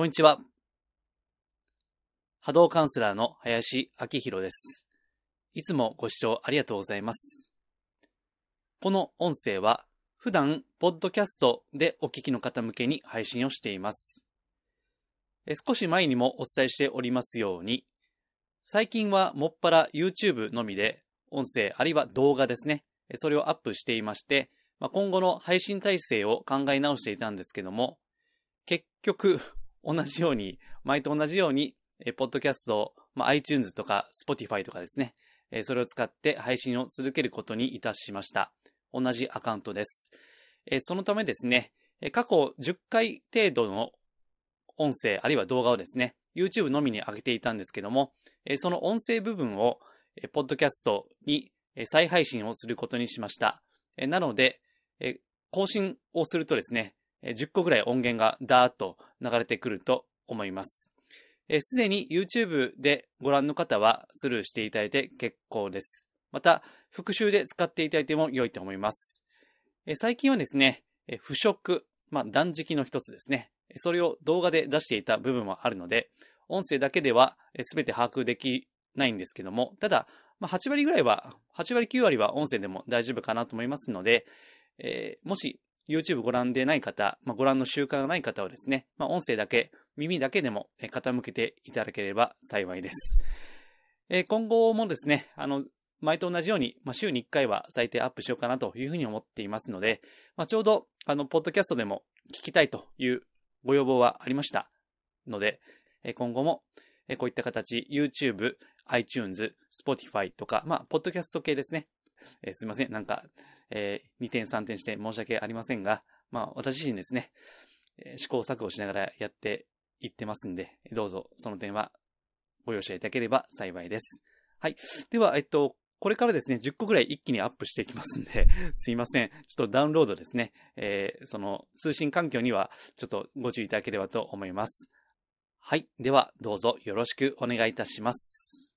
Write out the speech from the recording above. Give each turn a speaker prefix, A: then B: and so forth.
A: こんにちは。波動カウンセラーの林明宏です。いつもご視聴ありがとうございます。この音声は普段、ポッドキャストでお聞きの方向けに配信をしています。少し前にもお伝えしておりますように、最近はもっぱら YouTube のみで音声あるいは動画ですね、それをアップしていまして、今後の配信体制を考え直していたんですけども、結局同じように、前と同じように、ポッドキャスト、まあ、iTunes とか Spotify とかですね、それを使って配信を続けることにいたしました。同じアカウントです。そのためですね、過去10回程度の音声あるいは動画をですね、YouTube のみに上げていたんですけども、その音声部分を、ポッドキャストに再配信をすることにしました。なので、更新をするとですね、10個ぐらい音源がダーッと流れてくると思います。すでに YouTube でご覧の方はスルーしていただいて結構です。また、復習で使っていただいても良いと思います。最近はですね、腐食、まあ、断食の一つですね。それを動画で出していた部分もあるので、音声だけでは全て把握できないんですけども、ただ、まあ、8割ぐらいは、8割9割は音声でも大丈夫かなと思いますので、えー、もし YouTube ご覧でない方、まあ、ご覧の習慣がない方はですね、まあ、音声だけ、耳だけでも傾けていただければ幸いです。えー、今後もですね、あの、前と同じように、まあ、週に1回は最低アップしようかなというふうに思っていますので、まあ、ちょうど、あの、ポッドキャストでも聞きたいというご要望はありましたので、今後も、こういった形、YouTube、iTunes、Spotify とか、まあ、ポッドキャスト系ですね。えー、すいません。なんか、えー、2点3点して申し訳ありませんが、まあ、私自身ですね、試行錯誤しながらやっていってますんで、どうぞその点はご容赦いただければ幸いです。はい。では、えっと、これからですね、10個ぐらい一気にアップしていきますんで、すいません。ちょっとダウンロードですね。えー、その通信環境にはちょっとご注意いただければと思います。はい。では、どうぞよろしくお願いいたします。